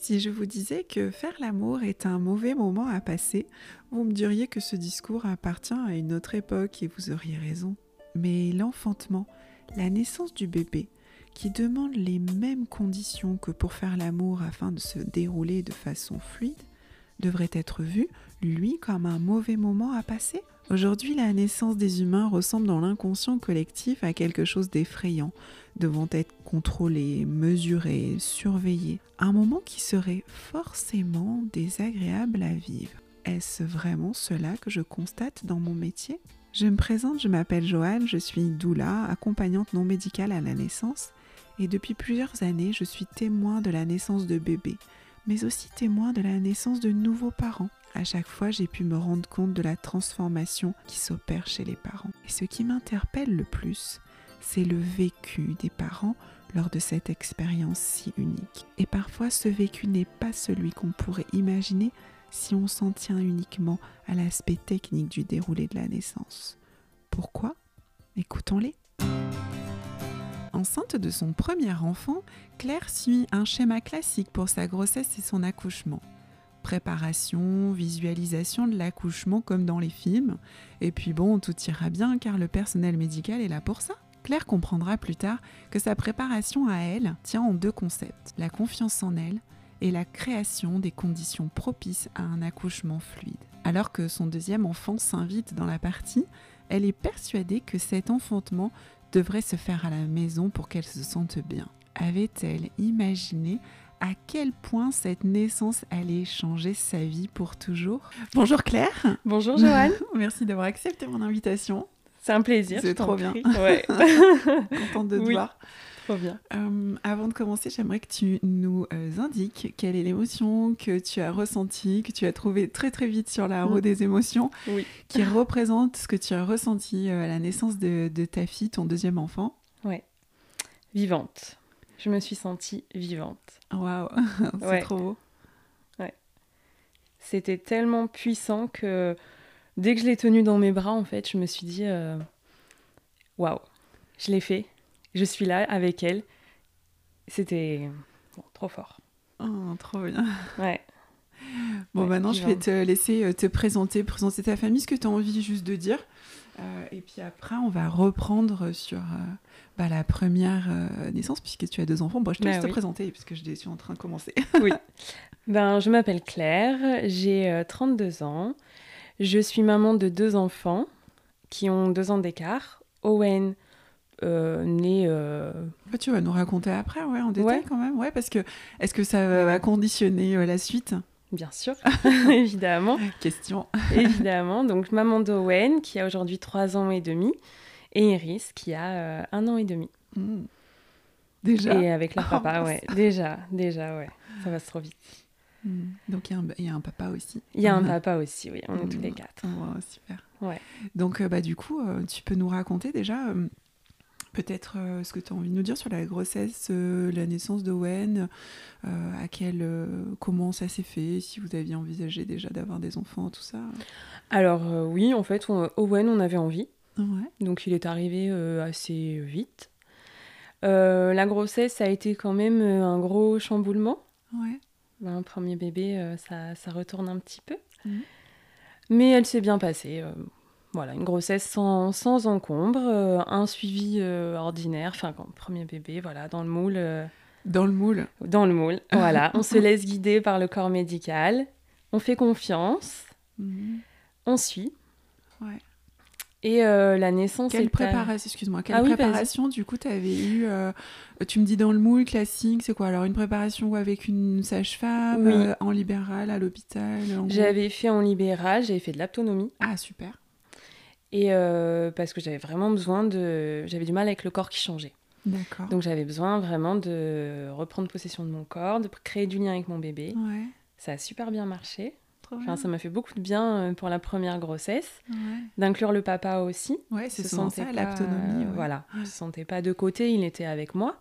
Si je vous disais que faire l'amour est un mauvais moment à passer, vous me diriez que ce discours appartient à une autre époque et vous auriez raison. Mais l'enfantement, la naissance du bébé, qui demande les mêmes conditions que pour faire l'amour afin de se dérouler de façon fluide, devrait être vu, lui, comme un mauvais moment à passer? Aujourd'hui, la naissance des humains ressemble dans l'inconscient collectif à quelque chose d'effrayant, devant être contrôlé, mesuré, surveillé. Un moment qui serait forcément désagréable à vivre. Est-ce vraiment cela que je constate dans mon métier? Je me présente, je m'appelle Joanne, je suis doula, accompagnante non médicale à la naissance, et depuis plusieurs années, je suis témoin de la naissance de bébés, mais aussi témoin de la naissance de nouveaux parents. À chaque fois, j'ai pu me rendre compte de la transformation qui s'opère chez les parents. Et ce qui m'interpelle le plus, c'est le vécu des parents lors de cette expérience si unique. Et parfois, ce vécu n'est pas celui qu'on pourrait imaginer si on s'en tient uniquement à l'aspect technique du déroulé de la naissance. Pourquoi? Écoutons-les. Enceinte de son premier enfant, Claire suit un schéma classique pour sa grossesse et son accouchement préparation, visualisation de l'accouchement comme dans les films. Et puis bon, tout ira bien car le personnel médical est là pour ça. Claire comprendra plus tard que sa préparation à elle tient en deux concepts, la confiance en elle et la création des conditions propices à un accouchement fluide. Alors que son deuxième enfant s'invite dans la partie, elle est persuadée que cet enfantement devrait se faire à la maison pour qu'elle se sente bien. Avait-elle imaginé à quel point cette naissance allait changer sa vie pour toujours. Bonjour Claire. Bonjour Joanne. Merci d'avoir accepté mon invitation. C'est un plaisir. C'est trop bien. Ouais. Contente de te voir. Trop bien. Euh, avant de commencer, j'aimerais que tu nous euh, indiques quelle est l'émotion que tu as ressentie, que tu as trouvée très très vite sur la roue Mm. des émotions, Oui. qui représente ce que tu as ressenti euh, à la naissance de, de ta fille, ton deuxième enfant. Ouais. Vivante. Je me suis sentie vivante. Waouh, c'est Ouais. trop beau. C'était tellement puissant que dès que je l'ai tenue dans mes bras, en fait, je me suis dit euh, waouh, je l'ai fait. Je suis là avec elle. C'était bon, trop fort. Oh, trop bien. Ouais. Bon, Ouais, maintenant, je vais te laisser euh, te présenter, présenter ta famille, ce que tu as envie juste de dire. Euh, et puis après, on va reprendre sur euh, bah, la première euh, naissance, puisque tu as deux enfants. Bon, je te Bah laisse te présenter, puisque je suis en train de commencer. Oui. Ben, je m'appelle Claire, j'ai euh, 32 ans. Je suis maman de deux enfants qui ont deux ans d'écart. Owen, euh, né. euh, Bah, tu vas nous raconter après, ouais, en détail Ouais. quand même. Ouais, parce que est-ce que ça va conditionner euh, la suite? Bien sûr, évidemment, Question. évidemment. Donc maman d'Owen qui a aujourd'hui 3 ans et demi et Iris qui a euh, un an et demi. Hmm. Déjà. Et avec leur Oh, papa, ouais. Déjà, déjà, ouais. Ça va trop vite. Hmm. Donc il y, a un- il y a un papa aussi. Il y a un papa aussi, oui. On est tous Hmm. les quatre. Oh, super. Ouais. Donc, euh, bah, du coup, euh, tu peux nous raconter déjà euh, peut-être euh, ce que tu as envie de nous dire sur la grossesse, euh, la naissance d'Owen, euh, à quel, comment ça s'est fait, si vous aviez envisagé déjà d'avoir des enfants, tout ça. Alors oui, en fait, on- Owen, on avait envie. Ouais. Donc il est arrivé assez vite. La grossesse ça a été quand même un gros chamboulement. Ouais. Ben, Un premier bébé, ça, ça retourne un petit peu. Mhm. Mais elle s'est bien passée. Voilà, une grossesse sans, sans encombre, euh, un suivi euh, ordinaire, enfin, premier bébé, voilà, dans le moule. euh, Dans le moule. dans le moule, voilà. on se laisse guider par le corps médical, on fait confiance, Mhm. on suit. Ouais. Et euh, la naissance Quelle préparation, excuse-moi, quelle Ah oui, préparation du coup tu avais eu euh, Tu me dis dans le moule classique, c'est quoi? Alors une préparation avec une sage-femme, Oui. euh, en libéral, à l'hôpital en J'avais fait en libéral, j'avais fait de l'autonomie. Ah, super. Et euh, parce que j'avais vraiment besoin de. J'avais du mal avec le corps qui changeait. D'accord. Donc j'avais besoin vraiment de reprendre possession de mon corps, de créer du lien avec mon bébé. Ouais. Ça a super bien marché. Enfin, ça m'a fait beaucoup de bien euh, pour la première grossesse. Ouais. D'inclure le papa aussi. Ouais, c'est se sentait ça, l'autonomie. ouais. Voilà, Ouais. il se sentait pas de côté, il était avec moi.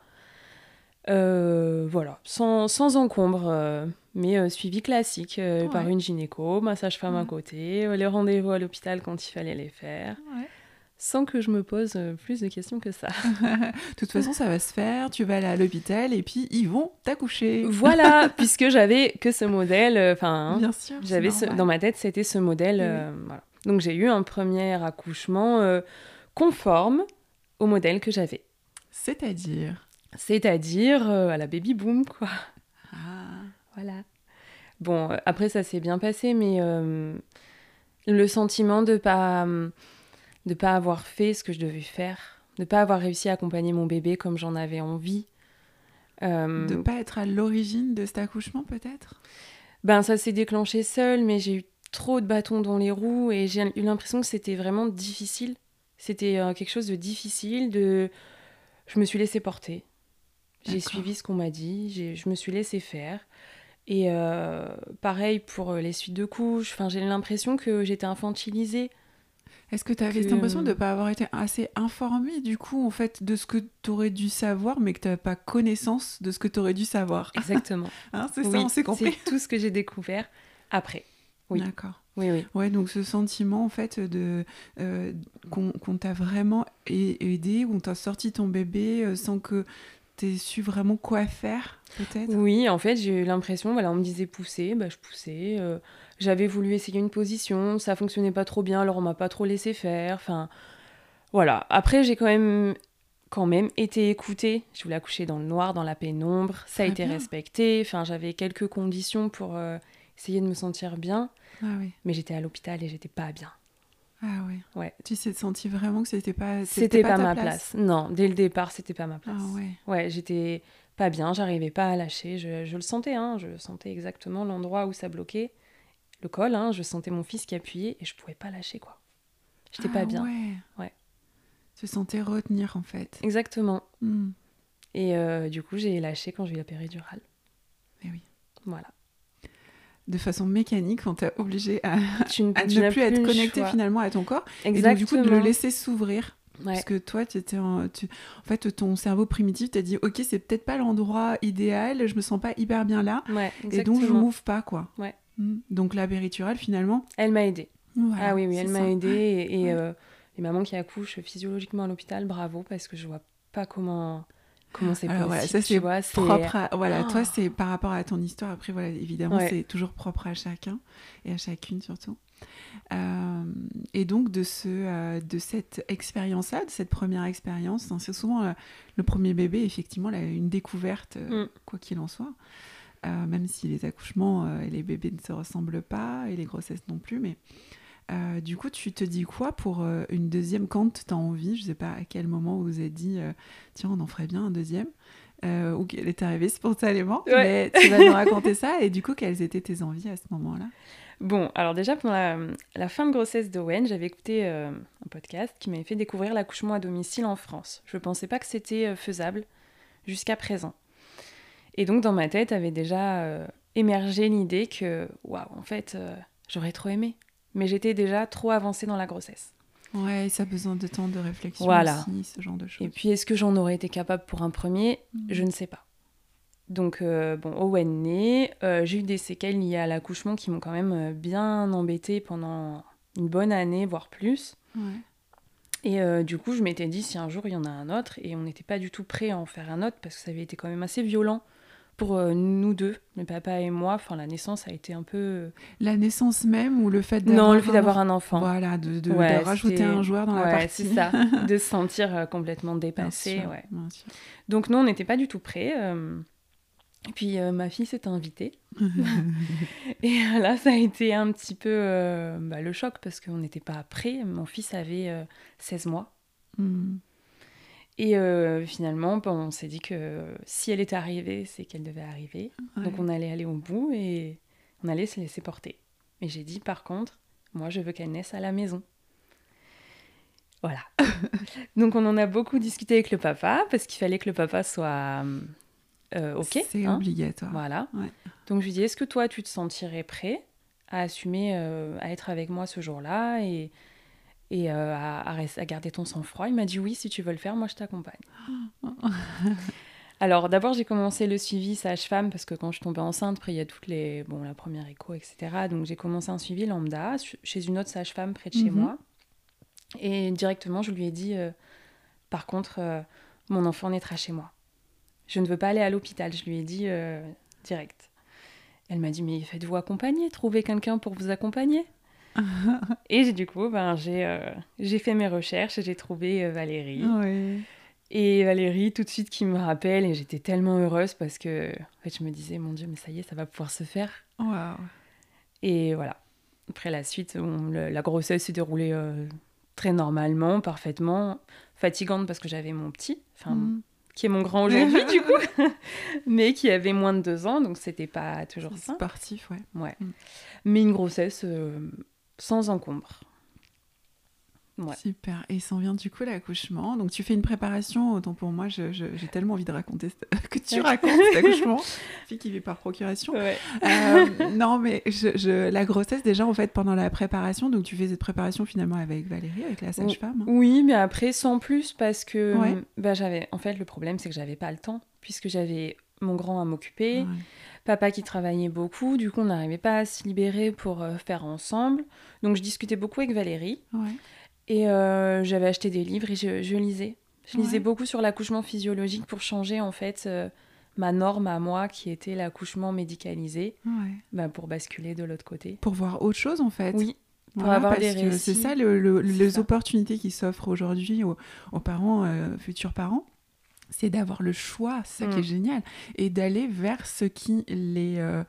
Euh, voilà, sans, sans encombre, euh, mais euh, suivi classique euh, par une gynéco, ma sage-femme à Ouais. côté, euh, les rendez-vous à l'hôpital quand il fallait les faire. Ouais. sans que je me pose plus de questions que ça. de toute façon, ça va se faire, tu vas aller à l'hôpital et puis ils vont t'accoucher. Voilà, puisque j'avais que ce modèle, enfin, Bien sûr. j'avais ce- dans ma tête, c'était ce modèle. Oui. voilà. Donc j'ai eu un premier accouchement conforme au modèle que j'avais. C'est-à-dire? C'est-à-dire à la baby boom, quoi. Ah. Voilà. Bon, euh, après, ça s'est bien passé, mais euh, le sentiment de pas, de pas avoir fait ce que je devais faire, de pas avoir réussi à accompagner mon bébé comme j'en avais envie. euh, De pas être à l'origine de cet accouchement, peut-être? Ben, ça s'est déclenché seul, mais j'ai eu trop de bâtons dans les roues et j'ai eu l'impression que c'était vraiment difficile. C'était euh, quelque chose de difficile, de... Je me suis laissée porter. J'ai suivi ce qu'on m'a dit, je me suis laissée faire. Et euh, pareil pour euh, les suites de couches, enfin, j'ai l'impression que j'étais infantilisée. Est-ce que tu avais Que- cette impression de ne pas avoir été assez informée, du coup, en fait, de ce que tu aurais dû savoir, mais que tu n'avais pas connaissance de ce que tu aurais dû savoir? Exactement. Hein, C'est ça, on s'est compris. c'est tout ce que j'ai découvert après. oui. D'accord. Oui, oui. Ouais, donc ce sentiment, en fait, de euh, qu'on t'a vraiment aidé, qu'on t'a sorti ton bébé euh, sans que tu aies su vraiment quoi faire, peut-être? Oui, en fait, j'ai eu l'impression, voilà, on me disait pousser, bah, je poussais. euh, J'avais voulu essayer une position, ça fonctionnait pas trop bien, alors on m'a pas trop laissé faire. Enfin, voilà. Après, j'ai quand même, quand même été écoutée. Je voulais accoucher dans le noir, dans la pénombre. Ça a été bien. respecté. Enfin, j'avais quelques conditions pour euh, essayer de me sentir bien, Ah oui. mais j'étais à l'hôpital et j'étais pas bien. Ah oui. Ouais. Tu t'es senti vraiment que c'était pas C'était pas, ma place. Non, dès le départ, c'était pas ma place. Ah ouais. Ouais, j'étais pas bien, j'arrivais pas à lâcher. Je, je le sentais, hein, je sentais exactement l'endroit où ça bloquait, le col. Hein, je sentais mon fils qui appuyait et je pouvais pas lâcher, quoi. J'étais Ah pas bien. Ouais. Ouais. Tu sentais retenir, en fait. Exactement. Hmm. Et euh, du coup, j'ai lâché quand j'ai eu la péridurale. Eh oui. Voilà. De façon mécanique, on t'a obligé à, Tu, à tu ne plus être connecté finalement à ton corps. Exactement. Et donc, du coup, de le laisser s'ouvrir. Ouais. Parce que toi, tu étais en, tu- en fait, ton cerveau primitif t'a dit Ok, c'est peut-être pas l'endroit idéal, je me sens pas hyper bien là. Ouais, Et donc, je m'ouvre pas, quoi. Ouais. Hmm. Donc, la périturale, finalement. Elle m'a aidée. voilà, ah oui, oui, elle m'a aidée. Et, et, euh, les mamans qui accouchent physiologiquement à l'hôpital, bravo, parce que je vois pas comment comment c'est possible. voilà, ça, c'est propre à... Voilà, Oh. toi, c'est par rapport à ton histoire. Après, voilà, évidemment, Ouais. c'est toujours propre à chacun et à chacune surtout. Euh, et donc, de, ce, euh, de cette expérience-là, de cette première expérience, hein, c'est souvent euh, le premier bébé, effectivement, là, une découverte, Mm. quoi qu'il en soit. Même si les accouchements et les bébés ne se ressemblent pas, et les grossesses non plus, mais euh, du coup, tu te dis quoi pour euh, une deuxième quand tu as envie? Je sais pas à quel moment vous êtes dit, euh, tiens, on en ferait bien un deuxième, ou qu'elle est arrivée spontanément. Ouais. Mais tu vas nous raconter ça, et du coup, quelles étaient tes envies à ce moment-là? Bon, alors déjà, pendant la, la fin de grossesse d'Owen, j'avais écouté un podcast qui m'avait fait découvrir l'accouchement à domicile en France. Je pensais pas que c'était faisable jusqu'à présent. Et donc, dans ma tête, avait déjà émergé l'idée que, waouh, en fait, j'aurais trop aimé. Mais j'étais déjà trop avancée dans la grossesse. Ouais, ça a besoin de temps de réflexion Voilà. aussi, ce genre de choses. Et puis, est-ce que j'en aurais été capable pour un premier? Mm. Je ne sais pas. Donc, euh, bon, Owen né, euh, j'ai eu des séquelles liées à l'accouchement qui m'ont quand même euh, bien embêtée pendant une bonne année, voire plus. Ouais. Et euh, du coup, je m'étais dit, si un jour il y en a un autre, et on n'était pas du tout prêt à en faire un autre, parce que ça avait été quand même assez violent pour euh, nous deux, le papa et moi. Enfin, la naissance a été un peu... La naissance même ou le fait d'avoir Non, le fait d'avoir un enfant. Voilà, de, de- Ouais, de rajouter un joueur dans la partie. c'est ça, de se sentir euh, complètement Bien dépassé. sûr, ouais. bien sûr. Donc, nous, on n'était pas du tout prêts. euh, Et puis, euh, ma fille s'est invitée. Et euh, là, ça a été un petit peu euh, bah, le choc, parce qu'on n'était pas prêts. Mon fils avait euh, 16 mois. Hmm. Et euh, finalement, bon, on s'est dit que si elle était arrivée, c'est qu'elle devait arriver. Donc on allait aller au bout et on allait se laisser porter. Mais j'ai dit par contre, moi je veux qu'elle naisse à la maison. Voilà. Donc on en a beaucoup discuté avec le papa parce qu'il fallait que le papa soit euh, ok. C'est hein. obligatoire. Voilà. Ouais. Donc je lui dis est-ce que toi tu te sentirais prêt à assumer, euh, à être avec moi ce jour-là et, et euh, à, garder ton sang-froid Il m'a dit oui, si tu veux le faire, moi je t'accompagne. Alors d'abord j'ai commencé le suivi sage-femme parce que quand je tombée enceinte, après il y a toutes les, bon la première écho, etc. Donc j'ai commencé un suivi lambda chez une autre sage-femme près de chez Mhm. moi. Et directement, je lui ai dit, euh, par contre, euh, mon enfant naîtra chez moi. Je ne veux pas aller à l'hôpital, je lui ai dit direct. Elle m'a dit, mais faites-vous accompagner, trouvez quelqu'un pour vous accompagner. et du coup, ben, j'ai euh, j'ai fait mes recherches et j'ai trouvé euh, Valérie. Et Valérie, tout de suite, qui me rappelle, et j'étais tellement heureuse parce que en fait, je me disais, mon Dieu, mais ça y est, ça va pouvoir se faire. Et voilà. Après la suite, on- le- la grossesse s'est déroulée euh, très normalement, parfaitement. Fatigante parce que j'avais mon petit, enfin, Mm. qui est mon grand aujourd'hui du coup, mais qui avait moins de deux ans, donc c'était pas toujours C'est ça. Sportif, ouais. Ouais. Mm. Mais une grossesse euh, sans encombre. Ouais. Super. Et s'en vient du coup l'accouchement. Donc tu fais une préparation. Autant pour moi, j'ai tellement envie de raconter ce- que tu racontes cet accouchement. Fille qui vit par procuration. Ouais. Euh, non, mais je, je- la grossesse déjà en fait pendant la préparation. Donc tu fais cette préparation finalement avec Valérie, avec la sage-femme. hein. Oui, mais après sans plus parce que Ouais. bah, j'avais. En fait, le problème c'est que j'avais pas le temps puisque j'avais mon grand à m'occuper. Papa qui travaillait beaucoup. Du coup, on n'arrivait pas à se libérer pour euh, faire ensemble. Donc, je discutais beaucoup avec Valérie Ouais. et euh, j'avais acheté des livres et je, je lisais. Je lisais Ouais. beaucoup sur l'accouchement physiologique pour changer en fait euh, ma norme à moi qui était l'accouchement médicalisé, Ouais. bah, pour basculer de l'autre côté. Pour voir autre chose en fait. Oui, Voilà, avoir parce des que C'est récits. ça le- le- C'est les ça. opportunités qui s'offrent aujourd'hui aux, aux parents, euh, futurs parents. C'est d'avoir le choix, ça qui Mm. est génial, et d'aller vers ce qui les, euh,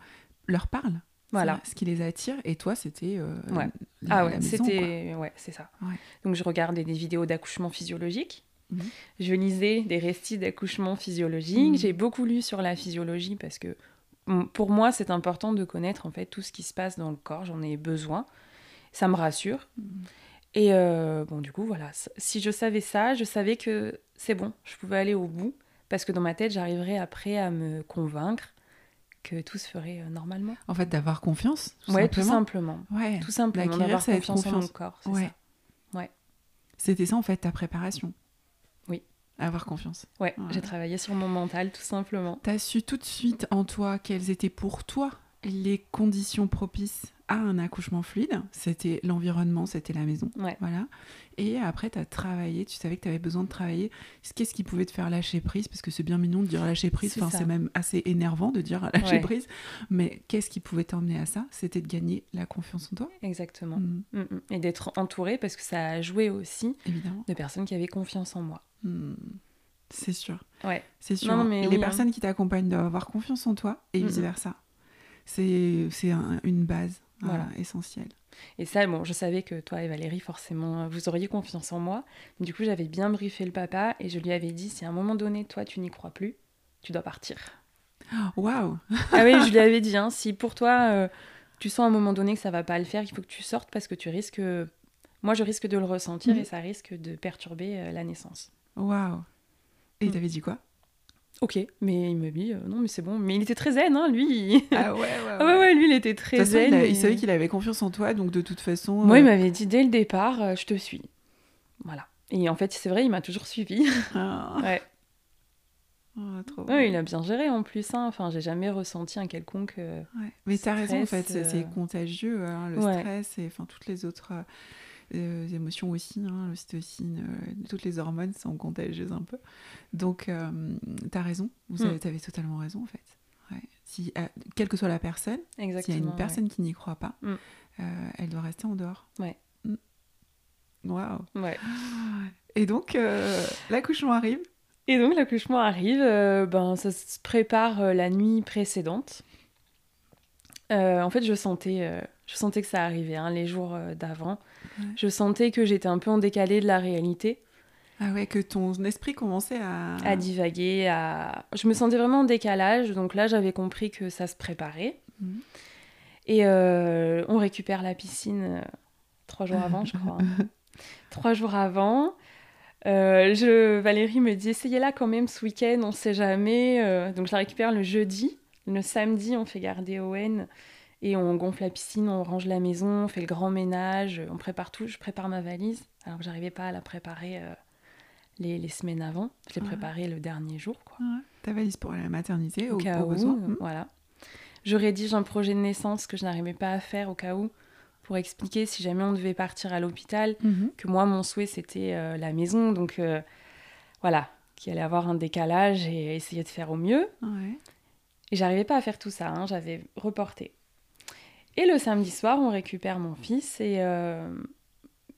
leur parle. voilà. Ce qui les attire. Et toi, c'était. euh, Ouais. la- Ah ouais, c'était ouais, c'est ça. Ouais. Donc je regardais des vidéos d'accouchement physiologique. Mhm. Je lisais des récits d'accouchement physiologique. Mhm. J'ai beaucoup lu sur la physiologie parce que mm, pour moi, c'est important de connaître en fait tout ce qui se passe dans le corps. J'en ai besoin. Ça me rassure. Mhm. Et euh, bon, du coup, voilà. Si je savais ça, je savais que c'est bon, je pouvais aller au bout parce que dans ma tête, j'arriverais après à me convaincre que tout se ferait euh, normalement. En fait, d'avoir confiance. Tout ouais, tout simplement. Ouais. Tout simplement, d'avoir cette confiance, en mon confiance. corps. c'est Ouais. ça. C'était ça en fait ta préparation. Oui. Avoir confiance. Ouais, Ouais. j'ai travaillé sur mon mental, tout simplement. T'as su tout de suite en toi quelles étaient pour toi les conditions propices à un accouchement fluide. C'était l'environnement, c'était la maison. Ouais. Voilà. Et après, tu as travaillé, tu savais que tu avais besoin de travailler. Qu'est-ce qui pouvait te faire lâcher prise? Parce que c'est bien mignon de dire lâcher prise, C'est enfin, c'est même assez énervant de dire lâcher Ouais. prise. Mais qu'est-ce qui pouvait t'emmener à ça? C'était de gagner la confiance en toi, Exactement. Mm, Mm, mm. Et d'être entourée parce que ça a joué aussi évidemment. de personnes qui avaient confiance en moi. C'est sûr. Ouais. C'est sûr. Non, mais les oui, hein. personnes qui t'accompagnent doivent avoir confiance en toi et vice-versa. C'est c'est un- une base voilà, essentielle. Et ça, bon, je savais que toi et Valérie, forcément, vous auriez confiance en moi. Du coup, j'avais bien briefé le papa et je lui avais dit si à un moment donné, toi, tu n'y crois plus, tu dois partir. Waouh ah oui, je lui avais dit, hein, si pour toi, euh, tu sens à un moment donné que ça va pas le faire, il faut que tu sortes parce que tu risques. Moi, je risque de le ressentir Mhm. et ça risque de perturber euh, la naissance. Waouh Et il Mm. t'avait dit quoi? Ok, mais il me dit euh, non, mais c'est bon. Mais il était très zen, hein, lui. Ah ouais, ouais, Ah ouais, ouais, lui, il était très façon, zen. il, a- et- il savait qu'il avait confiance en toi, donc de toute façon. Moi, euh, il m'avait dit dès le départ, euh, je te suis. Voilà. Et en fait, c'est vrai, il m'a toujours suivi. ah, ouais. oh, trop Ouais, il a bien géré en plus. Hein. Enfin, j'ai jamais ressenti un quelconque. euh, Ouais. Mais t'as raison, en fait, c'est- euh, contagieux, hein, le stress et enfin toutes les autres euh, émotions aussi, hein, l'ocytocine, euh, toutes les hormones sont contagieuses un peu. Donc, euh, t'as raison, vous Mm. avez, t'avais totalement raison, en fait. Ouais. Si, euh, quelle que soit la personne, s'il y a une ouais. personne qui n'y croit pas, Mm. euh, elle doit rester en dehors. Ouais. Mm. Waouh. Ouais. Et donc, l'accouchement arrive. Et donc, l'accouchement arrive. ben, ça se prépare la nuit précédente. En fait, je sentais, je sentais que ça arrivait hein, les jours euh, d'avant. Ouais. Je sentais que j'étais un peu en décalé de la réalité. Ah ouais, que ton esprit commençait à... à divaguer, à... Je me sentais vraiment en décalage, donc là j'avais compris que ça se préparait. Mhm. Et euh, on récupère la piscine euh, trois jours avant, je crois. hein. trois jours avant. Euh, je... Valérie me dit, essayez-la quand même ce week-end, on sait jamais. Euh, donc je la récupère le jeudi. Le samedi, on fait garder Owen et on gonfle la piscine, on range la maison, on fait le grand ménage, on prépare tout. Je prépare ma valise, alors que j'arrivais pas à la préparer euh, les, les semaines avant. Je l'ai Ouais. préparée le dernier jour, quoi. Ouais. Ta valise pour la maternité, Au au, cas où, euh, Mm. voilà. Je rédige un projet de naissance que je n'arrivais pas à faire au cas où pour expliquer si jamais on devait partir à l'hôpital, Mhm. que moi, mon souhait, c'était euh, la maison. Donc euh, voilà, qu'il allait avoir un décalage et essayer de faire au mieux. Ouais. Et j'arrivais pas à faire tout ça, hein, j'avais reporté. Et le samedi soir, on récupère mon fils et, euh,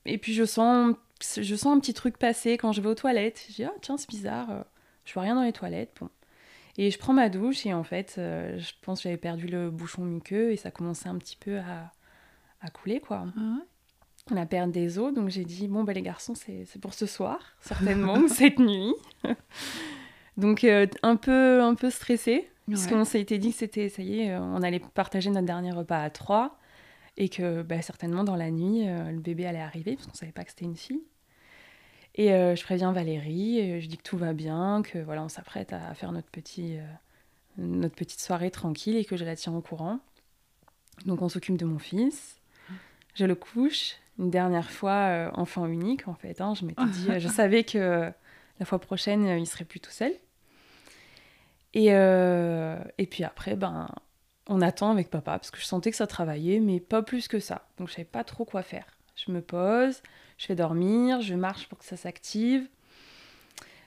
et puis je sens, je sens un petit truc passer quand je vais aux toilettes. Je dis, ah tiens, c'est bizarre, euh, je vois rien dans les toilettes. Bon. Et je prends ma douche et en fait, euh, je pense que j'avais perdu le bouchon muqueux et ça commençait un petit peu à, à couler, quoi. Ah. La perte des os, donc j'ai dit, bon, bah, les garçons, c'est c'est pour ce soir, certainement, ou cette nuit. donc un, peu, un peu stressée. Parce qu'on s'était dit que c'était, ça y est, euh, on allait partager notre dernier repas à trois et que bah, certainement dans la nuit, euh, le bébé allait arriver parce qu'on savait pas que c'était une fille. Et euh, je préviens Valérie, et je dis que tout va bien, que voilà, on s'apprête à faire notre, petit, euh, notre petite soirée tranquille et que je la tiens au courant. Donc on s'occupe de mon fils, je le couche, une dernière fois euh, enfant unique en fait. hein, je m'étais dit, je savais que la fois prochaine, il serait plus tout seul. Et, euh, et puis après, ben, on attend avec papa parce que je sentais que ça travaillait, mais pas plus que ça. Donc je savais pas trop quoi faire. Je me pose, je fais dormir, je marche pour que ça s'active.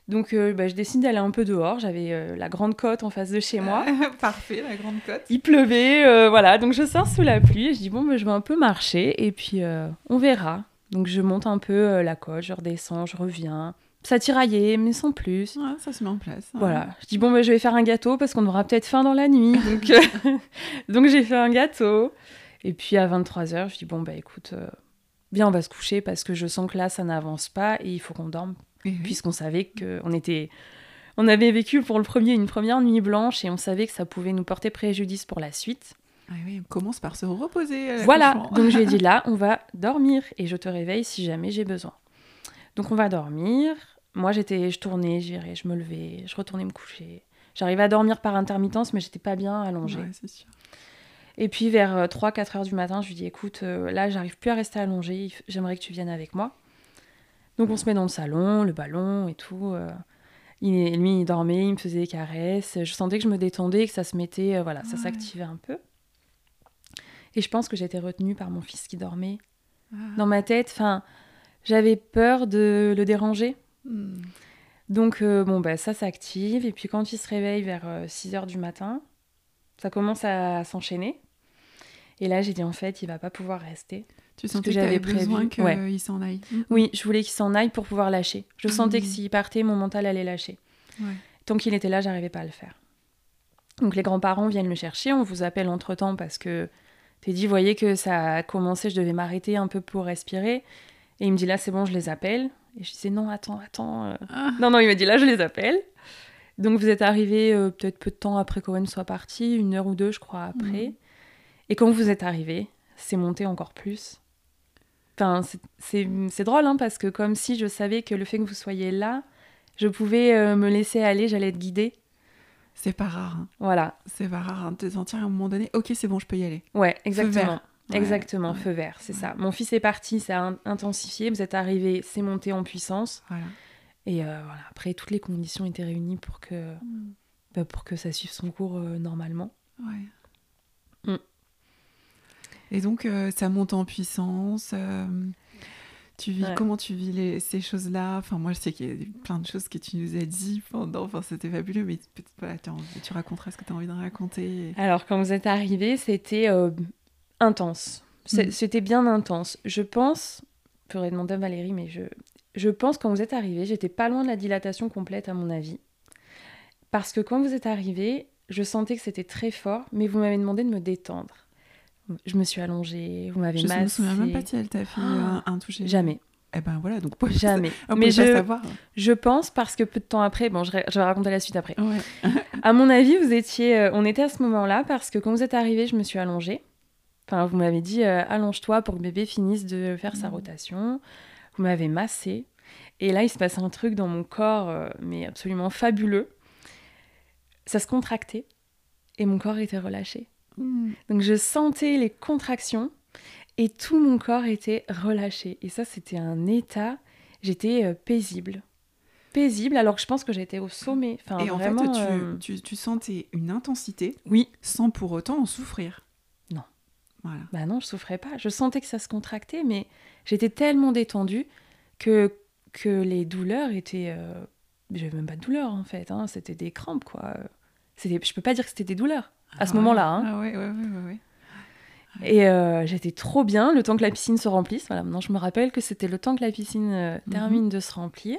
Donc euh, bah, je décide d'aller un peu dehors. J'avais euh, la grande côte en face de chez moi. Parfait, la grande côte. Il pleuvait, euh, voilà. Donc je sors sous la pluie et je dis bon, bah, je vais un peu marcher et puis on verra. Donc je monte un peu la côte, je redescends, je reviens. Ça tiraillait, mais sans plus. Ouais, ça se met en place. ouais. Voilà. Je dis bon, bah, je vais faire un gâteau parce qu'on aura peut-être faim dans la nuit. Donc, euh, donc j'ai fait un gâteau. Et puis à 23h, je dis bon, bah écoute, euh, viens, on va se coucher parce que je sens que là, ça n'avance pas et il faut qu'on dorme oui. puisqu'on savait qu'on était. On avait vécu pour le premier une première nuit blanche et on savait que ça pouvait nous porter préjudice pour la suite. Ah oui, on commence par se reposer. à Voilà, donc je lui ai dit là, on va dormir et je te réveille si jamais j'ai besoin. Donc on va dormir. Moi j'étais, je tournais, j'irais, je me levais, je retournais me coucher. J'arrivais à dormir par intermittence, mais j'étais pas bien allongée. Ouais, c'est sûr. Et puis vers 3-4 heures du matin, je lui dis écoute, euh, là j'arrive plus à rester allongée, j'aimerais que tu viennes avec moi. Donc on se met dans le salon, le ballon et tout. euh, il, lui il dormait, il me faisait des caresses. Je sentais que je me détendais, que ça se mettait, euh, voilà, ça s'activait un peu. Et je pense que j'étais retenue par mon fils qui dormait. Ah. Dans ma tête, enfin, j'avais peur de le déranger. Hmm. Donc, euh, bon, bah, ça s'active. Et puis, quand il se réveille vers 6 h du matin, ça commence à s'enchaîner. Et là, j'ai dit, en fait, il va pas pouvoir rester. Tu sentais que j'avais j'avais besoin. Ouais. qu'il s'en aille. Oui, je voulais qu'il s'en aille pour pouvoir lâcher. Je sentais que Mhm. s'il partait, mon mental allait lâcher. Ouais. Tant qu'il était là, j'arrivais pas à le faire. Donc, les grands-parents viennent le chercher. On vous appelle entre-temps parce que Teddy voyait que ça a commencé. Je devais m'arrêter un peu pour respirer. Et il me dit, là, c'est bon, je les appelle. Et je disais, non, attends, attends. euh, Ah. Non, non, il m'a dit là, je les appelle. Donc vous êtes arrivé euh, peut-être peu de temps après qu'Owen soit parti, une heure ou deux, je crois, après. Mhm. Et quand vous êtes arrivé, c'est monté encore plus. Enfin, c'est- drôle, hein, parce que comme si je savais que le fait que vous soyez là, je pouvais euh, me laisser aller, j'allais être guidée. C'est pas rare. hein. Voilà. C'est pas rare hein, de te sentir à un moment donné, ok, c'est bon, je peux y aller. Ouais, exactement. Ouais, Exactement, ouais. feu vert, c'est Ouais. ça. Mon fils est parti, ça a in- intensifié, vous êtes arrivé, c'est monté en puissance. Voilà. Et euh, voilà, après, toutes les conditions étaient réunies pour que, bah, pour que ça suive son cours euh, normalement. Ouais. Mm. Et donc, euh, ça monte en puissance. tu vis, Ouais. Comment tu vis les- ces choses-là? Enfin, moi, je sais qu'il y a plein de choses que tu nous as dit pendant. Enfin, c'était fabuleux, mais voilà, tu, raconteras ce que tu as envie de raconter. Alors, quand vous êtes arrivé, c'était intense. Mm. C'était bien intense. Je pense, je pourrais demander à Valérie, mais je, je pense quand vous êtes arrivé, j'étais pas loin de la dilatation complète, à mon avis. Parce que quand vous êtes arrivé, je sentais que c'était très fort, mais vous m'avez demandé de me détendre. Je me suis allongée, vous m'avez Je massé. me souviens même pas si elle t'a fait Ah. un, un toucher. Jamais, Eh ben voilà, donc on jamais. mais pas je, savoir. je pense parce que peu de temps après, bon, je, je vais raconter la suite après. Ouais. À mon avis, vous étiez, euh, on était à ce moment-là parce que quand vous êtes arrivé, je me suis allongée. Enfin, vous m'avez dit euh, allonge-toi pour que bébé finisse de faire sa Mhm. rotation. Vous m'avez massé. Et là, il se passe un truc dans mon corps, euh, mais absolument fabuleux. Ça se contractait et mon corps était relâché. Mm. Donc je sentais les contractions et tout mon corps était relâché. Et ça, c'était un état. J'étais euh, paisible. Paisible, alors que je pense que j'étais au sommet. Enfin, Et en vraiment, fait, tu, euh, tu, tu sentais une intensité Oui, sans pour autant en souffrir. Voilà. Bah non, je souffrais pas. Je sentais que ça se contractait, mais j'étais tellement détendue que, que les douleurs étaient. Euh... J'avais même pas de douleur en fait, hein. c'était des crampes quoi. C'était... Je peux pas dire que c'était des douleurs à ce Ah moment-là. hein. Ah ouais, ouais, ouais. Et euh, j'étais trop bien le temps que la piscine se remplisse. Voilà, maintenant je me rappelle que c'était le temps que la piscine euh, Mhm. termine de se remplir.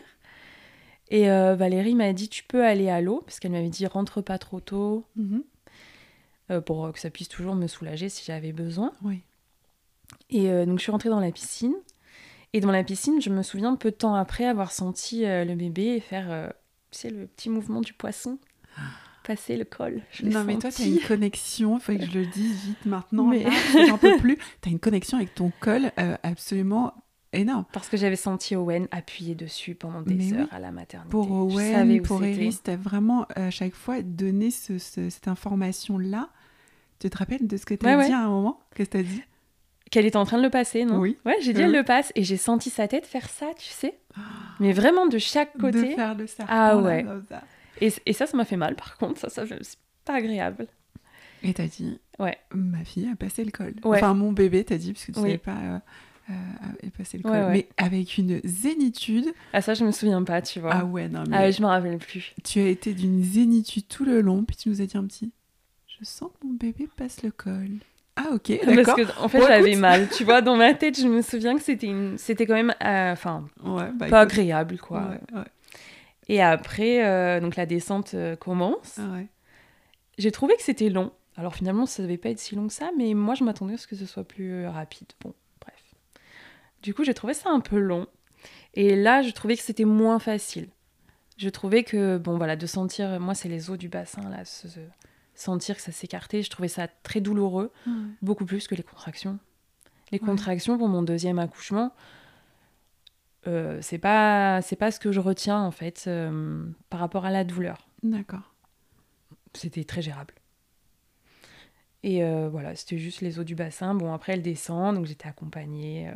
Et euh, Valérie m'a dit tu peux aller à l'eau parce qu'elle m'avait dit rentre pas trop tôt Mhm. Euh, pour que ça puisse toujours me soulager si j'avais besoin. Oui. Et euh, donc je suis rentrée dans la piscine. Et dans la piscine, je me souviens peu de temps après avoir senti euh, le bébé faire euh, tu sais, le petit mouvement du poisson, passer le col. Je Non, mais toi, tu as une connexion, il faut que je le dise vite maintenant, Mais- j'en peux plus. Tu as une connexion avec ton col euh, absolument énorme. Parce que j'avais senti Owen appuyer dessus pendant des Mais heures oui. à la maternité. Pour Owen, pour. Iris, tu as vraiment à chaque fois donné ce- ce- cette information-là. Tu te rappelles de ce que tu as Ouais, dit ouais. à un moment? Qu'est-ce que tu as dit? Qu'elle était en train de le passer, non? Oui. Ouais, j'ai dit elle oui. le passe et j'ai senti sa tête faire ça, tu sais. Mais vraiment de chaque De côté. faire le serpent. Ah ouais. ça. Et, et ça, ça m'a fait mal par contre. Ça, ça c'est pas agréable. Et t'as dit Ouais. Ma fille a passé le col. Ouais. Enfin, mon bébé, t'as dit, parce que tu Oui. savais pas. euh, euh, le col. Ouais, ouais. Mais avec une zénitude. Ah, ça, je me souviens pas, tu vois. Ah ouais, non, mais Ah je me rappelle plus. tu as été d'une zénitude tout le long, puis tu nous as dit un petit Je sens que mon bébé passe le col. Ah, ok, Parce d'accord. que, en fait, j'avais mal. Tu vois, dans ma tête, je me souviens que c'était une... c'était quand même. euh, Enfin, Ouais, bah, pas écoute. agréable, quoi. Ouais, Et après, euh, donc la descente euh, commence. ah. J'ai trouvé que c'était long. Alors finalement, ça devait pas être si long que ça, mais moi, je m'attendais à ce que ce soit plus rapide. Bon, bref. Du coup, j'ai trouvé ça un peu long. Et là, je trouvais que c'était moins facile. Je trouvais que, bon, voilà, de sentir, moi, c'est les os du bassin, là, sentir que ça s'écartait, je trouvais ça très douloureux, beaucoup plus que les contractions. Les Ouais. contractions pour mon deuxième accouchement, euh, c'est pas, c'est pas ce que je retiens, en fait, euh, par rapport à la douleur D'accord. c'était très gérable. Et euh, voilà, c'était juste les eaux du bassin. Bon, après, elle descend, donc j'étais accompagnée.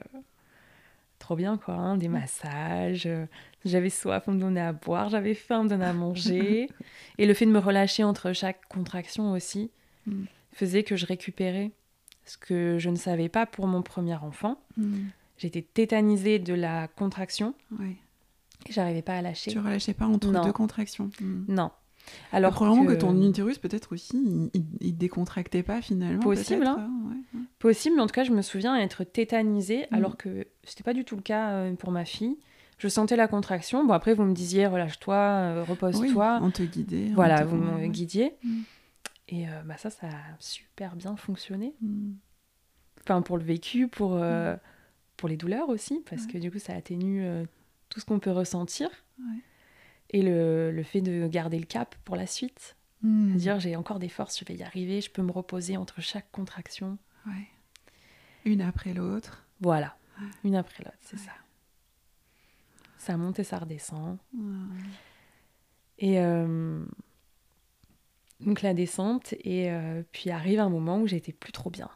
Trop bien, quoi. hein, des massages. euh, j'avais soif, on me donnait à boire. J'avais faim, on me donnait à manger. Et le fait de me relâcher entre chaque contraction aussi Mm. faisait que je récupérais. Ce que je ne savais pas pour mon premier enfant. Hmm, J'étais tétanisée de la contraction et j'arrivais pas à lâcher. Tu relâchais pas entre Non. deux contractions. Non. Alors, Alors probablement que... ton utérus, peut-être aussi, il, il, décontractait pas finalement. Possible, hein. hein, ouais. Possible, mais en tout cas, je me souviens être tétanisée, Mm. alors que c'était pas du tout le cas euh, pour ma fille. Je sentais la contraction. Bon, après, vous me disiez, relâche-toi, euh, Oui, repose-toi. on te guidait. voilà, te- vous me guidiez. Mm. Et euh, bah, ça, ça a super bien fonctionné. Hmm. Enfin, pour le vécu, pour, euh, pour les douleurs aussi, parce Ouais. que du coup, ça atténue euh, tout ce qu'on peut ressentir. Ouais. Et le, le fait de garder le cap pour la suite. Hmm. C'est-à-dire, j'ai encore des forces, je vais y arriver, je peux me reposer entre chaque contraction. Ouais. Une après l'autre. Voilà, Ouais. une après l'autre, c'est ça. Ça monte et ça redescend. Et euh, donc la descente, et euh, puis arrive un moment où j'étais plus trop bien.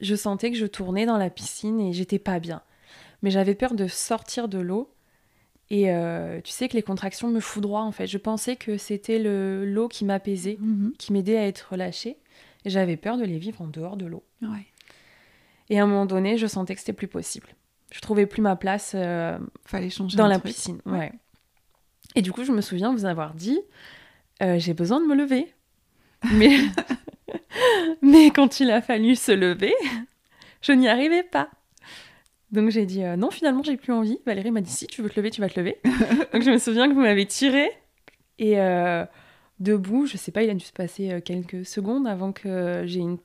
Je sentais que je tournais dans la piscine et j'étais pas bien. Mais j'avais peur de sortir de l'eau. Et euh, tu sais que les contractions me foudroient en fait. Je pensais que c'était le- l'eau qui m'apaisait, Mhm. qui m'aidait à être relâchée. Et j'avais peur de les vivre en dehors de l'eau. Ouais. Et à un moment donné, je sentais que c'était plus possible. Je trouvais plus ma place euh, Fallait changer dans la truc. piscine. Ouais. Ouais. Et du coup, je me souviens vous avoir dit euh, j'ai besoin de me lever. Mais... Mais quand il a fallu se lever, je n'y arrivais pas. Donc j'ai dit euh, non, finalement, j'ai plus envie. Valérie m'a dit si tu veux te lever, tu vas te lever. Donc je me souviens que vous m'avez tiré et euh, debout, je sais pas, il a dû se passer euh, quelques secondes avant que j'ai une,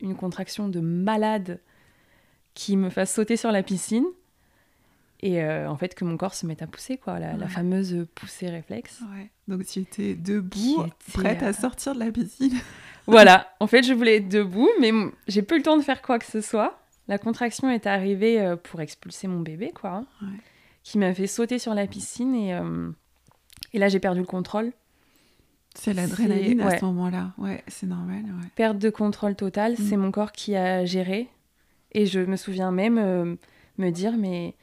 une contraction de malade qui me fasse sauter sur la piscine et euh, en fait que mon corps se mette à pousser quoi, la, fameuse poussée réflexe. Ouais. Donc tu étais debout, était, prête euh, à sortir de la piscine. Voilà, en fait, je voulais être debout, mais j'ai plus le temps de faire quoi que ce soit. La contraction est arrivée euh, pour expulser mon bébé, quoi, hein, Ouais. qui m'a fait sauter sur la piscine et, euh, et là, j'ai perdu le contrôle. C'est l'adrénaline à ce moment-là. Ouais, c'est normal. Ouais. Perte de contrôle totale, Mm. c'est mon corps qui a géré. Et je me souviens même euh, me dire, mais,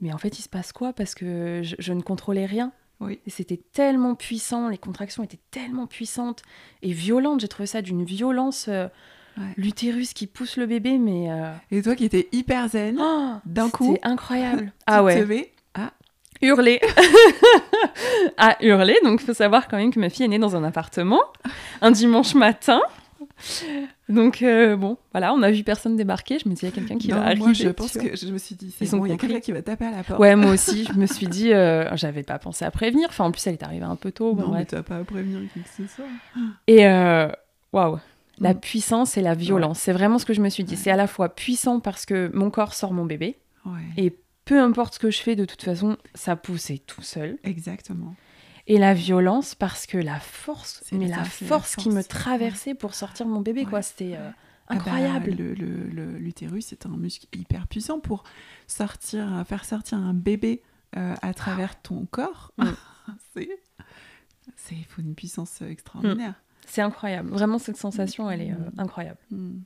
mais en fait, il se passe quoi? Parce que je, je ne contrôlais rien. Oui. Et c'était tellement puissant, les contractions étaient tellement puissantes et violentes. J'ai trouvé ça d'une violence. euh, Ouais. l'utérus qui pousse le bébé, mais euh, Et toi qui étais hyper zen, oh, d'un coup, c'était incroyable. tu ah te ouais, mets à hurler, à hurler. Donc il faut savoir quand même que ma fille est née dans un appartement un dimanche matin. Donc euh, bon, voilà, on a vu personne débarquer. Je me dis il y a quelqu'un qui Non, va arriver. moi je pense que je me suis dit, c'est bon, il y a quelqu'un qui va taper à la porte. Ouais, moi aussi, je me suis dit, euh, j'avais pas pensé à prévenir. Enfin, en plus, elle est arrivée un peu tôt. bon, non, mais vas pas à prévenir qui que ce soit. Et euh, waouh, la Mm. puissance et la violence. C'est vraiment ce que je me suis dit. Ouais. C'est à la fois puissant parce que mon corps sort mon bébé. Ouais, Et peu importe ce que je fais, de toute façon, ça poussait tout seul. exactement. Et la violence parce que la force, mais la force qui me traversait pour sortir mon bébé, quoi. C'était euh, Ah bah, incroyable. le- le- le- L'utérus, c'est un muscle hyper puissant pour sortir, faire sortir un bébé euh, à travers ton corps. Mm. c'est, c'est, il faut une puissance extraordinaire. C'est incroyable. Vraiment, cette sensation, elle est euh, Mm. incroyable. Mm.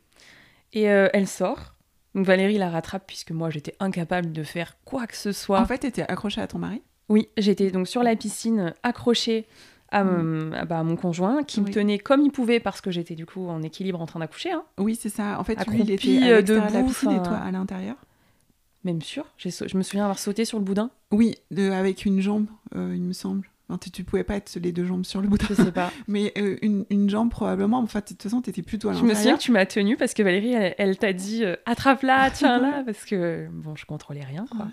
Et euh, elle sort. Donc Valérie la rattrape puisque moi, j'étais incapable de faire quoi que ce soit. En fait, tu étais accrochée à ton mari? Oui, j'étais donc sur la piscine accrochée à, mon- à, bah, à mon conjoint qui me Mm. Tenait comme il pouvait parce que j'étais du coup en équilibre en train d'accoucher. hein. Oui, c'est ça. En fait, lui, Accroupi, il était à euh, l'extérieur de la debout, piscine et enfin- toi à l'intérieur? Même sûr, j'ai sau- je me souviens avoir sauté sur le boudin. Oui, de- avec une jambe, euh, il me semble. Enfin, tu, tu pouvais pas être les deux jambes sur le bout, Je sais pas. mais euh, une, une jambe probablement. Enfin, de toute façon, tu étais plutôt à je me souviens l'intérieur. que tu m'as tenue parce que Valérie, elle, elle t'a dit euh, attrape-la, tiens-la, parce que bon, je contrôlais rien quoi. Ouais.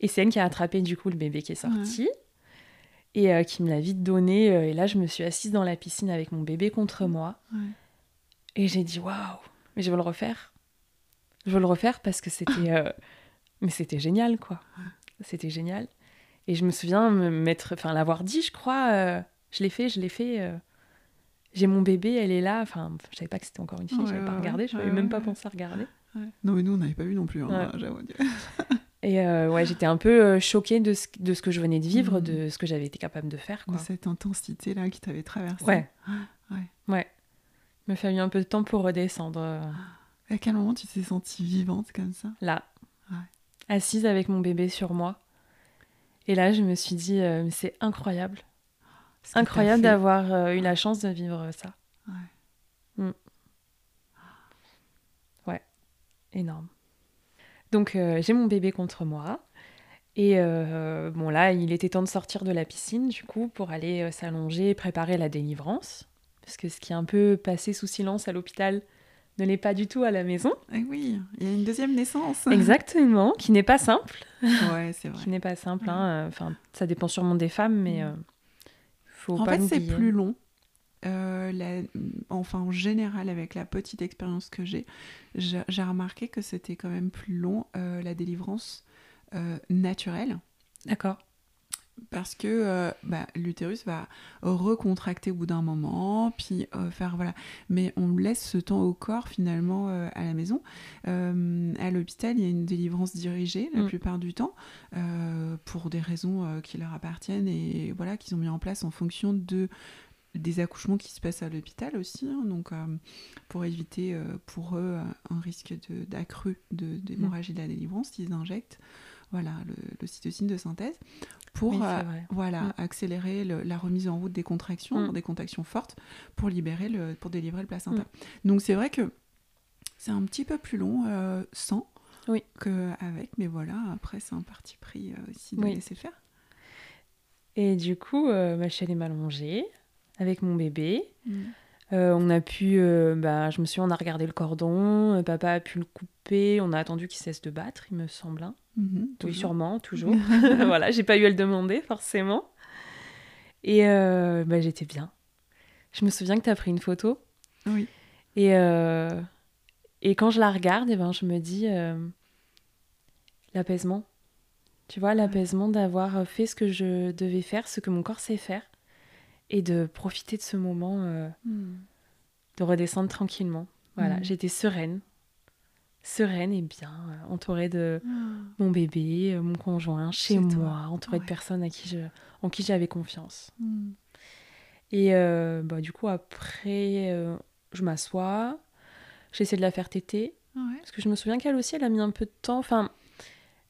Et c'est elle qui a attrapé du coup le bébé qui est sorti. Et euh, qui me l'a vite donné. et là, je me suis assise dans la piscine avec mon bébé contre moi. Ouais. Et j'ai dit waouh, mais je veux le refaire. Je veux le refaire parce que c'était, mais c'était génial quoi. C'était génial. Et je me souviens me mettre, enfin l'avoir dit, je crois. euh, je l'ai fait, je l'ai fait. euh, j'ai mon bébé, elle est là. Enfin, je savais pas que c'était encore une fille, Ouais, j'avais pas ouais, regardé, ouais, je n'avais ouais, même ouais, pas ouais. pensé à regarder. Ouais. Non, mais nous, on n'avait pas vu non plus, hein, Ouais. Et euh, ouais, j'étais un peu choquée de ce, de ce que je venais de vivre, Mhm. de ce que j'avais été capable de faire. De cette intensité-là qui t'avait traversé. Ouais. Ouais. Ouais. Il m'a fallu un peu de temps pour redescendre. À quel moment tu t'es sentie vivante comme ça? Là, Ouais. assise avec mon bébé sur moi. Et là, je me suis dit, euh, c'est incroyable, Ce que t'as incroyable d'avoir euh, eu la chance de vivre ça. Ouais. Mm. Ouais, énorme. Donc, euh, j'ai mon bébé contre moi. Et euh, bon, là, il était temps de sortir de la piscine, du coup, pour aller euh, s'allonger et préparer la délivrance. Parce que ce qui est un peu passé sous silence à l'hôpital ne l'est pas du tout à la maison. Eh oui, il y a une deuxième naissance. Exactement, qui n'est pas simple. Ouais, c'est vrai. qui n'est pas simple. hein. Enfin, ça dépend sûrement des femmes, mais euh, faut En pas fait, c'est plus long. Euh, la- Enfin, en général, avec la petite expérience que j'ai, j'ai j'ai remarqué que c'était quand même plus long euh, la délivrance euh, naturelle. D'accord. Parce que euh, bah, l'utérus va recontracter au bout d'un moment, puis euh, faire voilà. Mais on laisse ce temps au corps finalement euh, à la maison. À l'hôpital, il y a une délivrance dirigée la Mm. plupart du temps pour des raisons qui leur appartiennent et voilà qu'ils ont mis en place en fonction de des accouchements qui se passent à l'hôpital aussi, hein, donc euh, pour éviter euh, pour eux un risque d'accru de, d'hémorragie de la délivrance, ils injectent voilà, le, l'ocytocine de synthèse pour Oui, euh, voilà, Mm. accélérer le- la remise en route des contractions, Mm. des contractions fortes, pour libérer le, pour délivrer le placenta. Donc c'est vrai que c'est un petit peu plus long euh, sans Oui. qu'avec, mais voilà, après c'est un parti pris euh, aussi de Oui. laisser faire. Et du coup, ma chaîne est m'allonger avec mon bébé. Euh, on a pu, euh, bah, je me suis, on a regardé le cordon. euh, papa a pu le couper. On a attendu qu'il cesse de battre, il me semble. hein. Mhm, Oui, sûrement, toujours. voilà, j'ai pas eu à le demander forcément. Et euh, bah, j'étais bien. Je me souviens que tu as pris une photo. Oui. Et, euh, et quand je la regarde, eh ben, je me dis euh, l'apaisement. Tu vois, l'apaisement d'avoir fait ce que je devais faire, ce que mon corps sait faire, et de profiter de ce moment, euh, Mm. de redescendre tranquillement. Voilà, Mhm. j'étais sereine, sereine et bien, euh, entourée de mon bébé, euh, mon conjoint, chez, toi, moi, entourée de personnes à qui je, en qui j'avais confiance. Mm. Et euh, bah, du coup, après, euh, je m'assois, j'essaie de la faire téter, Ouais. parce que je me souviens qu'elle aussi, elle a mis un peu de temps. Enfin,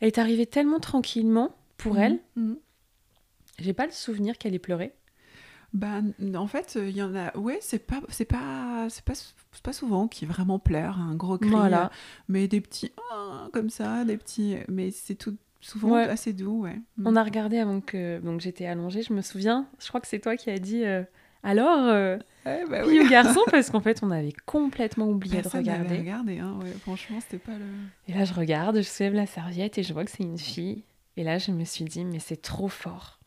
elle est arrivée tellement tranquillement pour elle. Mhm. J'ai pas le souvenir qu'elle ait pleuré. Bah, en fait, il y en a. Ouais, c'est pas, c'est pas, c'est pas, c'est pas souvent qui vraiment pleure, un gros cri. Voilà. Mais des petits Ah comme ça, des petits. Mais c'est tout souvent Ouais. assez doux, ouais. Mm. On a regardé avant que donc j'étais allongée, je me souviens. Je crois que c'est toi qui as dit euh, alors euh, Ouais, bah fille oui. ou garçon parce qu'en fait on avait complètement oublié Personne de regarder. regardé, hein, ouais. Franchement, c'était pas le. Et là je regarde, je soulève la serviette et je vois que c'est une fille. Et là je me suis dit mais c'est trop fort.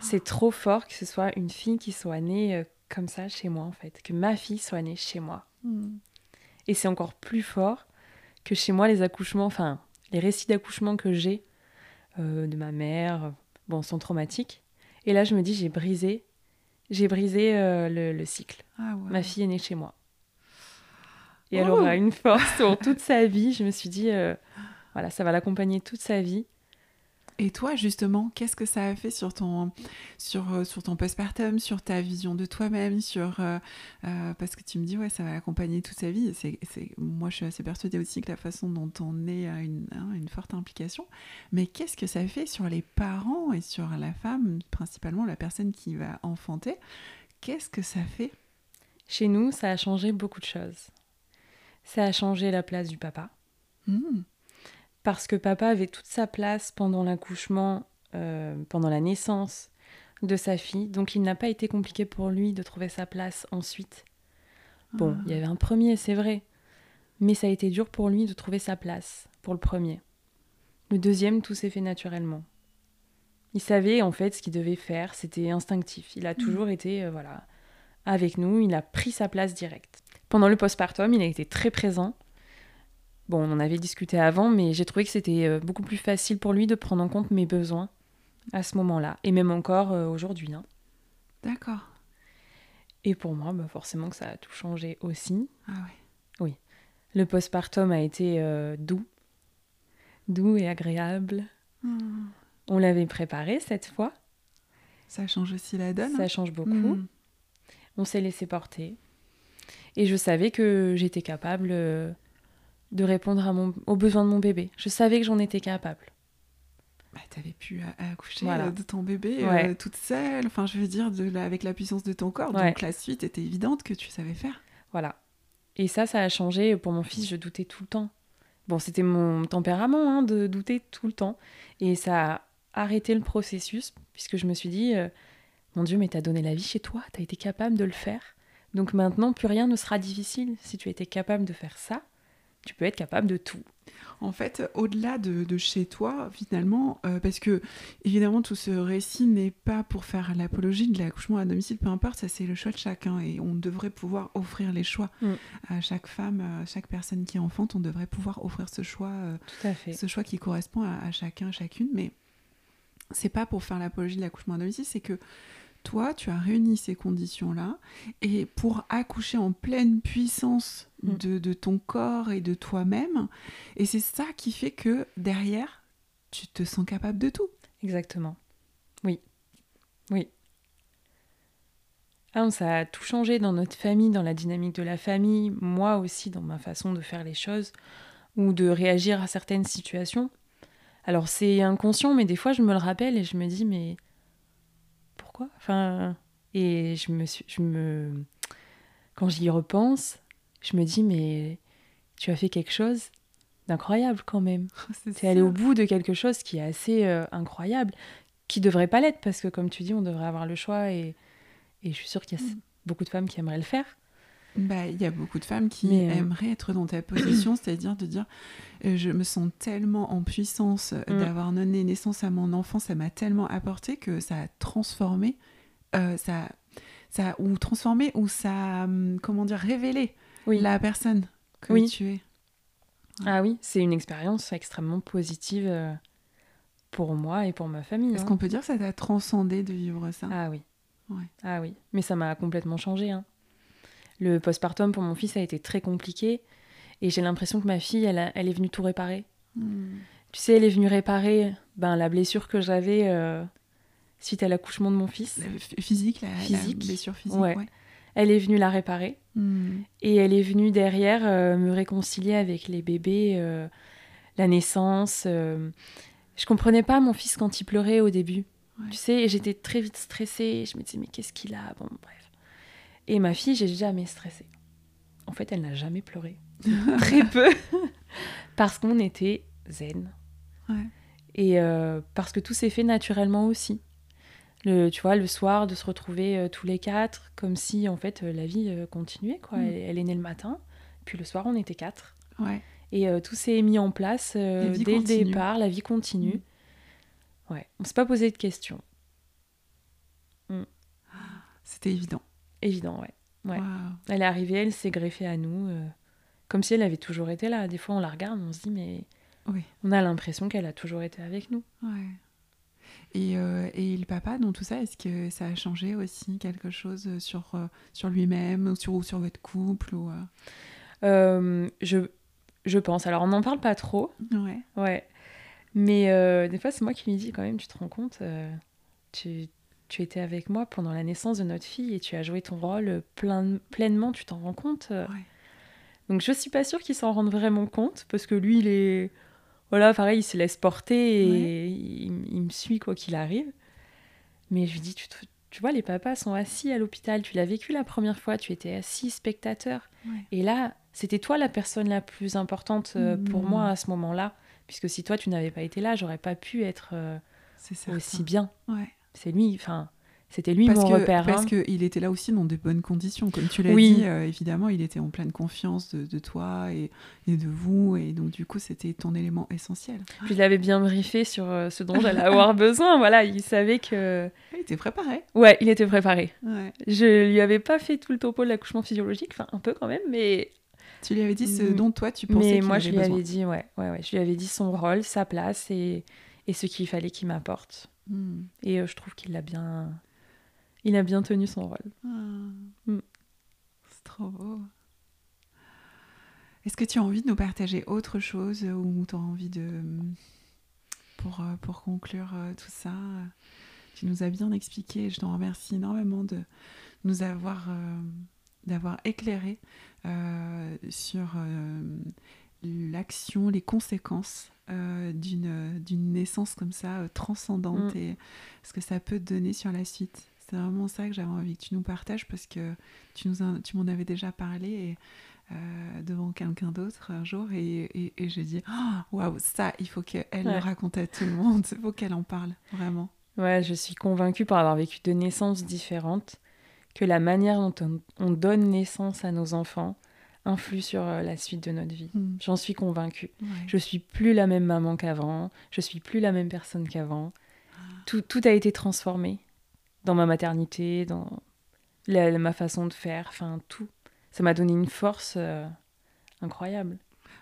C'est trop fort que ce soit une fille qui soit née euh, comme ça chez moi en fait, que ma fille soit née chez moi. Mm. Et c'est encore plus fort que chez moi, les accouchements, enfin, les récits d'accouchement que j'ai euh, de ma mère, bon, sont traumatiques. Et là, je me dis, j'ai brisé, j'ai brisé euh, le, le cycle. Ah ouais. Ma fille est née chez moi. Et elle Oh. aura une force pour toute sa vie. Je me suis dit, voilà, ça va l'accompagner toute sa vie. Et toi, justement, qu'est-ce que ça a fait sur ton, sur, euh, sur ton postpartum, sur ta vision de toi-même, sur euh, euh, parce que tu me dis ouais, ça va l'accompagner toute sa vie. C'est, c'est, moi, je suis assez persuadée aussi que la façon dont on est a une, hein, une forte implication. Mais qu'est-ce que ça fait sur les parents et sur la femme, principalement la personne qui va enfanter? Qu'est-ce que ça fait? Chez nous, ça a changé beaucoup de choses. Ça a changé la place du papa. Hmm. Parce que papa avait toute sa place pendant l'accouchement, euh, pendant la naissance de sa fille, donc il n'a pas été compliqué pour lui de trouver sa place ensuite. Bon, Ah. il y avait un premier, c'est vrai, mais ça a été dur pour lui de trouver sa place pour le premier. Le deuxième, tout s'est fait naturellement. Il savait en fait ce qu'il devait faire, c'était instinctif. Il a toujours été euh, voilà avec nous, il a pris sa place directe. Pendant le postpartum, il a été très présent. Bon, on en avait discuté avant, mais j'ai trouvé que c'était euh, beaucoup plus facile pour lui de prendre en compte mes besoins à ce moment-là, et même encore euh, aujourd'hui. hein. D'accord. Et pour moi, bah, forcément que ça a tout changé aussi. Ah ouais. Le postpartum a été euh, doux, doux et agréable. Hmm. On l'avait préparé cette fois, Ça change aussi la donne. ça hein change beaucoup. Hmm. On s'est laissé porter. Et je savais que j'étais capable de répondre à mon, aux besoins de mon bébé. Je savais que j'en étais capable. Bah, t'avais pu accoucher Voilà. euh, de ton bébé euh, toute seule, enfin je veux dire de la- avec la puissance de ton corps. Ouais. Donc la suite était évidente que tu savais faire. Voilà. Et ça, ça a changé. Pour mon fils, je doutais tout le temps. Bon, c'était mon tempérament hein, de douter tout le temps. Et ça a arrêté le processus, puisque je me suis dit, euh, mon Dieu, mais t'as donné la vie chez toi, t'as été capable de le faire. Donc maintenant, plus rien ne sera difficile. Si tu étais capable de faire ça, tu peux être capable de tout. En fait, au-delà de, de chez toi, finalement, euh, parce que évidemment tout ce récit n'est pas pour faire l'apologie de l'accouchement à domicile, peu importe, ça c'est le choix de chacun et on devrait pouvoir offrir les choix Mm. à chaque femme, à chaque personne qui enfante, on devrait pouvoir offrir ce choix. euh, Tout à fait. ce choix qui correspond à, à chacun, chacune, mais c'est pas pour faire l'apologie de l'accouchement à domicile, c'est que toi, tu as réuni ces conditions-là, et pour accoucher en pleine puissance Mm. de, de ton corps et de toi-même, et c'est ça qui fait que derrière, tu te sens capable de tout. Exactement. Oui. Oui. Ah, ça a tout changé dans notre famille, dans la dynamique de la famille, moi aussi dans ma façon de faire les choses ou de réagir à certaines situations. Alors c'est inconscient, mais des fois je me le rappelle et je me dis mais pourquoi Enfin et je me suis, je me quand j'y repense, je me dis mais tu as fait quelque chose d'incroyable quand même. C'est T'es allé ça. au bout de quelque chose qui est assez euh, incroyable, qui devrait pas l'être parce que comme tu dis, on devrait avoir le choix et, et je suis sûre qu'il y a Mm. beaucoup de femmes qui aimeraient le faire. Bah, il y a beaucoup de femmes qui euh, aimeraient être dans ta position, c'est-à-dire de dire euh, je me sens tellement en puissance euh, Mm. d'avoir donné naissance à mon enfant, ça m'a tellement apporté que ça a transformé, euh, ça, ça ou transformé ou ça, hum, comment dire, révélé Oui. la personne que Oui. tu es. Ah oui, c'est une expérience extrêmement positive pour moi et pour ma famille. Est-ce hein. qu'on peut dire que ça t'a transcendé de vivre ça? Ah oui. Ouais. Ah oui, mais ça m'a complètement changé. hein. Le postpartum pour mon fils a été très compliqué et j'ai l'impression que ma fille, elle, a- elle est venue tout réparer. Hmm. Tu sais, elle est venue réparer ben, la blessure que j'avais euh, suite à l'accouchement de mon fils. La f- Physique, la, blessure physique. Ouais. ouais. Elle est venue la réparer. Hmm. Et elle est venue derrière euh, me réconcilier avec les bébés, euh, la naissance. euh. Je comprenais pas mon fils quand il pleurait au début. Tu sais, j'étais très vite stressée. Je me disais, mais qu'est-ce qu'il a? Bon, bref. Et ma fille, j'ai jamais stressé. En fait, elle n'a jamais pleuré. très peu. parce qu'on était zen. Ouais. Et euh, parce que tout s'est fait naturellement aussi. Le, tu vois, le soir, de se retrouver euh, tous les quatre, comme si, en fait, euh, la vie continuait, quoi. Mm. Elle, elle est née le matin, puis le soir, on était quatre. Ouais. Et tout s'est mis en place dès continue. le départ, la vie continue. Ouais, on s'est pas posé de questions. C'était évident. Évident, ouais. Ouais. Elle est arrivée, elle s'est greffée à nous, euh, comme si elle avait toujours été là. Des fois, on la regarde, on se dit, mais Oui. on a l'impression qu'elle a toujours été avec nous. Ouais. Et, euh, et le papa, dans tout ça, est-ce que ça a changé aussi quelque chose sur, euh, sur lui-même ou sur, ou sur votre couple ou, je, je pense. Alors, on n'en parle pas trop, Ouais. ouais. Mais des fois, c'est moi qui lui dis quand même, tu te rends compte, tu, tu étais avec moi pendant la naissance de notre fille et tu as joué ton rôle plein, pleinement, tu t'en rends compte euh. Ouais. Donc je suis pas sûre qu'il s'en rende vraiment compte parce que lui il est voilà pareil il se laisse porter et Ouais. il, il me suit quoi qu'il arrive. Mais je lui dis tu, te- tu vois les papas sont assis à l'hôpital tu l'as vécu la première fois tu étais assis spectateur Ouais. et là c'était toi la personne la plus importante euh, pour moi à ce moment-là puisque si toi tu n'avais pas été là j'aurais pas pu être euh, aussi bien. Ouais. C'est lui enfin c'était lui Parce mon que, repère. parce hein. qu'il était là aussi dans de bonnes conditions. Comme tu l'as Oui. dit, euh, évidemment, il était en pleine confiance de, de toi et, et de vous. Et donc, du coup, c'était ton élément essentiel. Puis je l'avais bien briefé sur euh, ce dont j'allais avoir besoin. Voilà, il savait que. Il était préparé. Ouais, il était préparé. Ouais. Je lui avais pas fait tout le topo de l'accouchement physiologique, enfin un peu quand même, mais. Tu lui avais dit ce Mm. dont toi, tu pensais Mais moi, avait je lui besoin. avais dit, ouais, ouais, ouais, je lui avais dit son rôle, sa place et, et ce qu'il fallait qu'il m'apporte. Mm. Et euh, je trouve qu'il a bien. Il a bien tenu son rôle. Ah. Mm. C'est trop beau. Est-ce que tu as envie de nous partager autre chose ou tu as envie de... Pour, euh, pour conclure euh, tout ça, euh, tu nous as bien expliqué et je t'en remercie énormément de nous avoir, euh, d'avoir éclairé euh, sur euh, l'action, les conséquences euh, d'une, naissance comme ça, euh, transcendante Mm. et ce que ça peut te donner sur la suite. C'est vraiment ça que j'avais envie que tu nous partages parce que tu, nous en- tu m'en avais déjà parlé et, euh, devant quelqu'un d'autre un jour et, et, et j'ai dit Ah, waouh ça il faut qu'elle le raconte à tout le monde il faut qu'elle en parle vraiment Ouais, je suis convaincue par avoir vécu deux naissances différentes que la manière dont on, on donne naissance à nos enfants influe sur euh, la suite de notre vie. Mm. J'en suis convaincue. Ouais. Je suis plus la même maman qu'avant, je suis plus la même personne qu'avant. Tout, tout a été transformé dans ma maternité, dans la- ma façon de faire, enfin tout. Ça m'a donné une force euh, incroyable.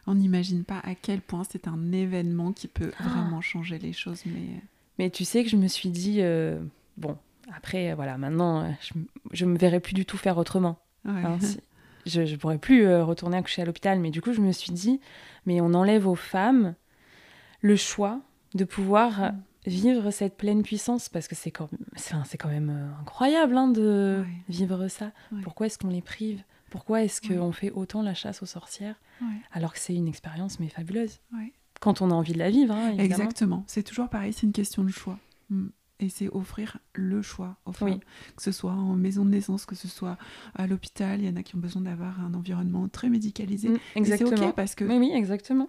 on n'imagine pas à quel point c'est un événement qui peut Ah. vraiment changer les choses mais Mais tu sais que je me suis dit, euh, bon, après, euh, voilà, maintenant, euh, je, je me verrai plus du tout faire autrement. ouais. hein, si- je ne pourrais plus euh, retourner accoucher à l'hôpital, mais du coup, je me suis dit, mais on enlève aux femmes le choix de pouvoir Mm. vivre cette pleine puissance, parce que c'est quand, c'est, quand même euh, incroyable hein, de vivre ça. Pourquoi est-ce qu'on les prive? Pourquoi est-ce qu'on fait autant la chasse aux sorcières? Alors que c'est une expérience mais fabuleuse. Quand on a envie de la vivre, hein. Exactement. C'est toujours pareil, c'est une question de choix. Mm. Et c'est offrir le choix aux femmes. Oui. Que ce soit en maison de naissance, que ce soit à l'hôpital. Il y en a qui ont besoin d'avoir un environnement très médicalisé. Mm, Et c'est exactement. OK parce que Oui, oui, exactement.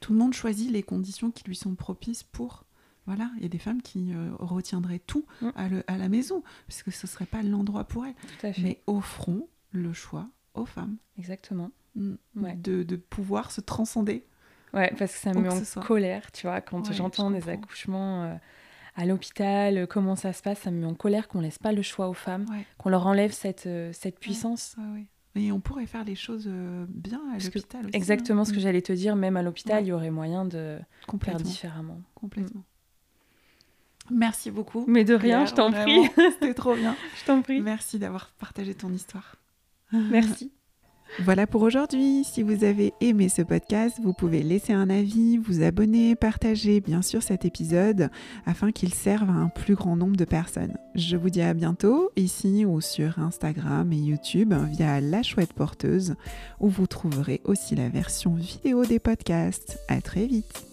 tout le monde choisit les conditions qui lui sont propices pour. Voilà, il y a des femmes qui euh, retiendraient tout Mm. à, le- à la maison, parce que ce ne serait pas l'endroit pour elles. Tout à fait. Mais offrons le choix aux femmes Exactement. mm, Ouais. de, de pouvoir se transcender. Ouais, parce que ça me met en colère, tu vois, quand Ouais, j'entends je des accouchements euh, à l'hôpital, euh, comment ça se passe, ça me met en colère qu'on laisse pas le choix aux femmes, Ouais. qu'on leur enlève cette, euh, cette puissance. Ouais. Et on pourrait faire les choses euh, bien à l'hôpital aussi. Exactement hein. ce que Mm, j'allais te dire, même à l'hôpital, il y aurait moyen de faire différemment. complètement. Merci beaucoup. Mais de rien, Claire, je t'en prie. C'était trop bien. je t'en prie. Merci d'avoir partagé ton histoire. Merci. Voilà pour aujourd'hui. Si vous avez aimé ce podcast, vous pouvez laisser un avis, vous abonner, partager bien sûr cet épisode afin qu'il serve à un plus grand nombre de personnes. Je vous dis à bientôt ici ou sur Instagram et YouTube via La Chouette Porteuse où vous trouverez aussi la version vidéo des podcasts. À très vite.